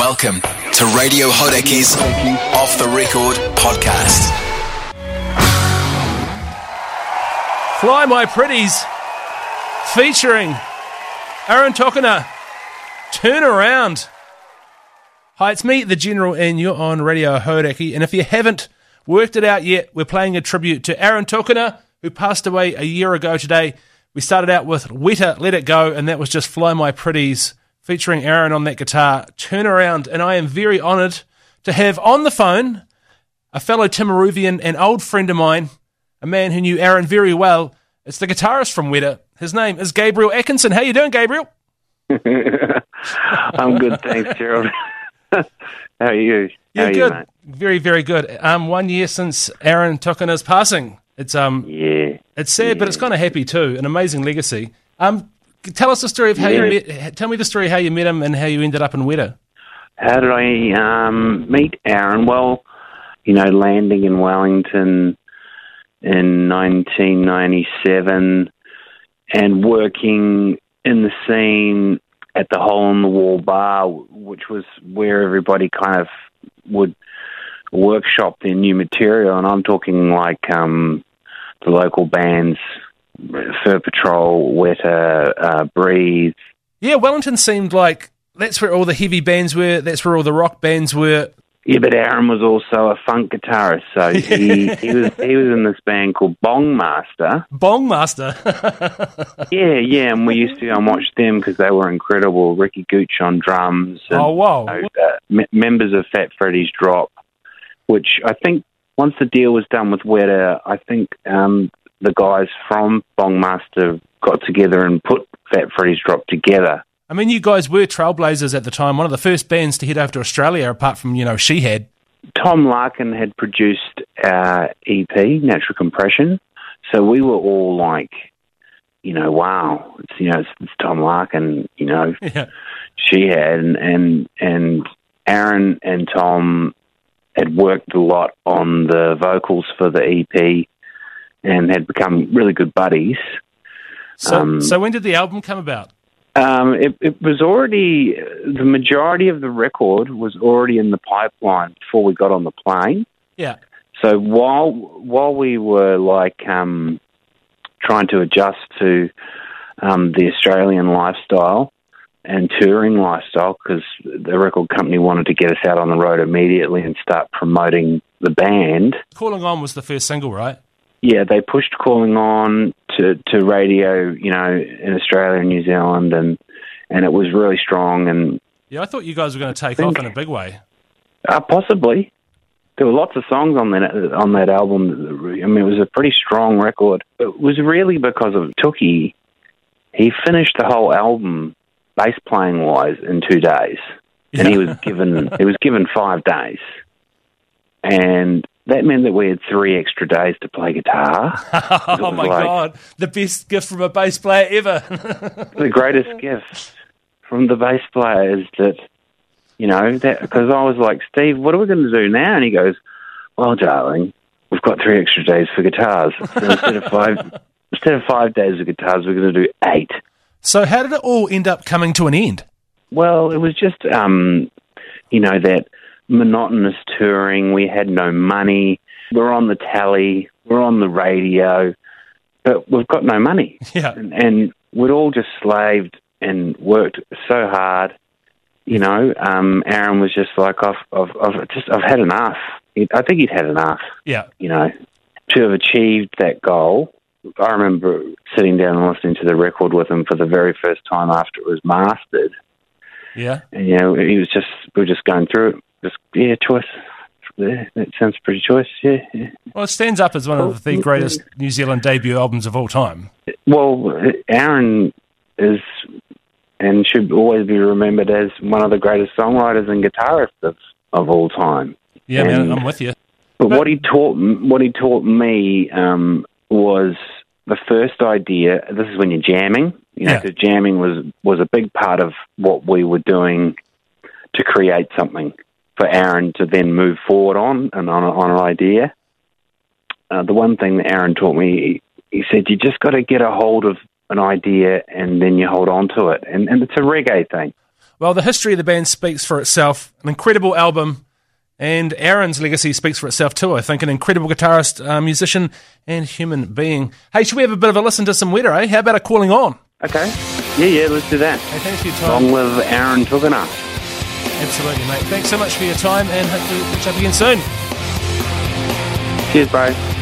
Welcome to Radio Hauraki's Off the Record podcast. Fly My Pretties featuring Aaron Tokona. Turn around. Hi, it's me, the General, and you're on Radio Hauraki. And if you haven't worked it out yet, we're playing a tribute to Aaron Tokona, who passed away a year ago today. We started out with Weta, Let It Go, and that was just Fly My Pretties featuring Aaron on that guitar. Turn around, and I am very honoured to have on the phone a fellow Timaruvian an old friend of mine, a man who knew Aaron very well. It's the guitarist from Weta. His name is Gabriel Atkinson. How you doing, Gabriel? I'm good, thanks, Gerald. How are you? How Yeah, are good. You, very, very good. Um, one year since Aaron Tokona's passing. It's um, Yeah. it's sad, but it's kind of happy too. An amazing legacy. Um, tell us the story of how you met. Tell me the story how you met him and how you ended up in Weta. How did I um, meet Aaron? Well, you know, landing in Wellington in 1997 and working in the scene at the Hole in the Wall bar, which was where everybody kind of would workshop their new material. And I'm talking like um, the local bands, Fur Patrol, Weta, uh, Breathe, Yeah, Wellington seemed like that's where all the heavy bands were. That's where all the rock bands were. Yeah, but Aaron was also a funk guitarist, so he, he was he was in this band called Bong Master. Bong Master. Yeah, yeah, and we used to go and watch them because they were incredible. Ricky Gooch on drums. And, oh wow. you know, uh, me- members of Fat Freddy's Drop, which I think once the deal was done with Weta, I think um, the guys from Bong Master got together and put Fat Freddy's Drop together. I mean, you guys were trailblazers at the time. One of the first bands to head over to Australia, apart from you know Shihad. Tom Larkin had produced uh, our EP, Natural Compression, so we were all like, you know, wow, it's you know, it's, it's Tom Larkin, you know, Yeah. Shihad, and, and and Aaron and Tom had worked a lot on the vocals for the EP, and had become really good buddies. So, Um, so when did the album come about? Um, it, it was already the majority of the record was already in the pipeline before we got on the plane. Yeah. So while while we were like um, trying to adjust to um, the Australian lifestyle and touring lifestyle, because the record company wanted to get us out on the road immediately and start promoting the band. Calling On was the first single, right? Yeah, they pushed calling on to, to radio, you know, in Australia and New Zealand, and and it was really strong. And Yeah, I thought you guys were going to take think- off in a big way. Uh, possibly. There were lots of songs on that on that album. I mean, it was a pretty strong record. It was really because of Tookie. He finished the whole album, bass playing wise, in two days, and he was given he was given five days, and that meant that we had three extra days to play guitar. oh my like- god, the best gift from a bass player ever. the greatest gift from the bass player is that, you know, that because I was like, Steve, what are we going to do now? And he goes, Well, darling, we've got three extra days for guitars. So instead of five, instead of five days of guitars, we're going to do eight. so how did it all end up coming to an end? Well, it was just, um, you know, that monotonous touring. We had no money. We're on the tally. We're on the radio, but we've got no money. Yeah. and, and we'd all just slaved and worked so hard. You know, um, Aaron was just like, I've, I've, I've just, I've had enough. I think he'd had enough. Yeah. You know, to have achieved that goal. I remember sitting down and listening to the record with him for the very first time after it was mastered. Yeah. And you know, he was just, we were just going through it. Just, yeah, choice. Yeah, that sounds pretty choice. Yeah, yeah. Well, it stands up as one of the greatest New Zealand debut albums of all time. Well, Aaron is and should always be remembered as one of the greatest songwriters and guitarists of, of all time. Yeah, man, And- I'm with you. But, But- what he taught what he taught me um, was the first idea. This is when you're jamming. You know, Yeah. 'cause jamming was was a big part of what we were doing to create something for Aaron to then move forward on and on, on an idea. Uh, the one thing that Aaron taught me, he, he said, you just got to get a hold of an idea and then you hold on to it. And, and it's a reggae thing. Well, the history of the band speaks for itself. An incredible album, and Aaron's legacy speaks for itself too. I think an incredible guitarist, uh, musician, and human being. Hey, should we have a bit of a listen to some Weta, eh? How about a calling on? Okay. Yeah, yeah, let's do that. Hey, thanks for your time. Long live Aaron Tokona. Absolutely, mate. Thanks so much for your time, and hopefully we'll catch up again soon. Cheers, bro.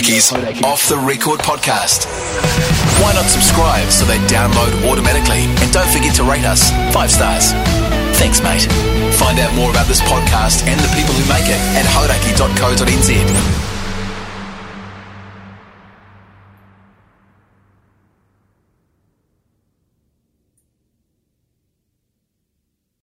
Hauraki's Off the Record podcast. Why not subscribe so they download automatically? And don't forget to rate us five stars. Thanks, mate. Find out more about this podcast and the people who make it at hauraki.co.nz.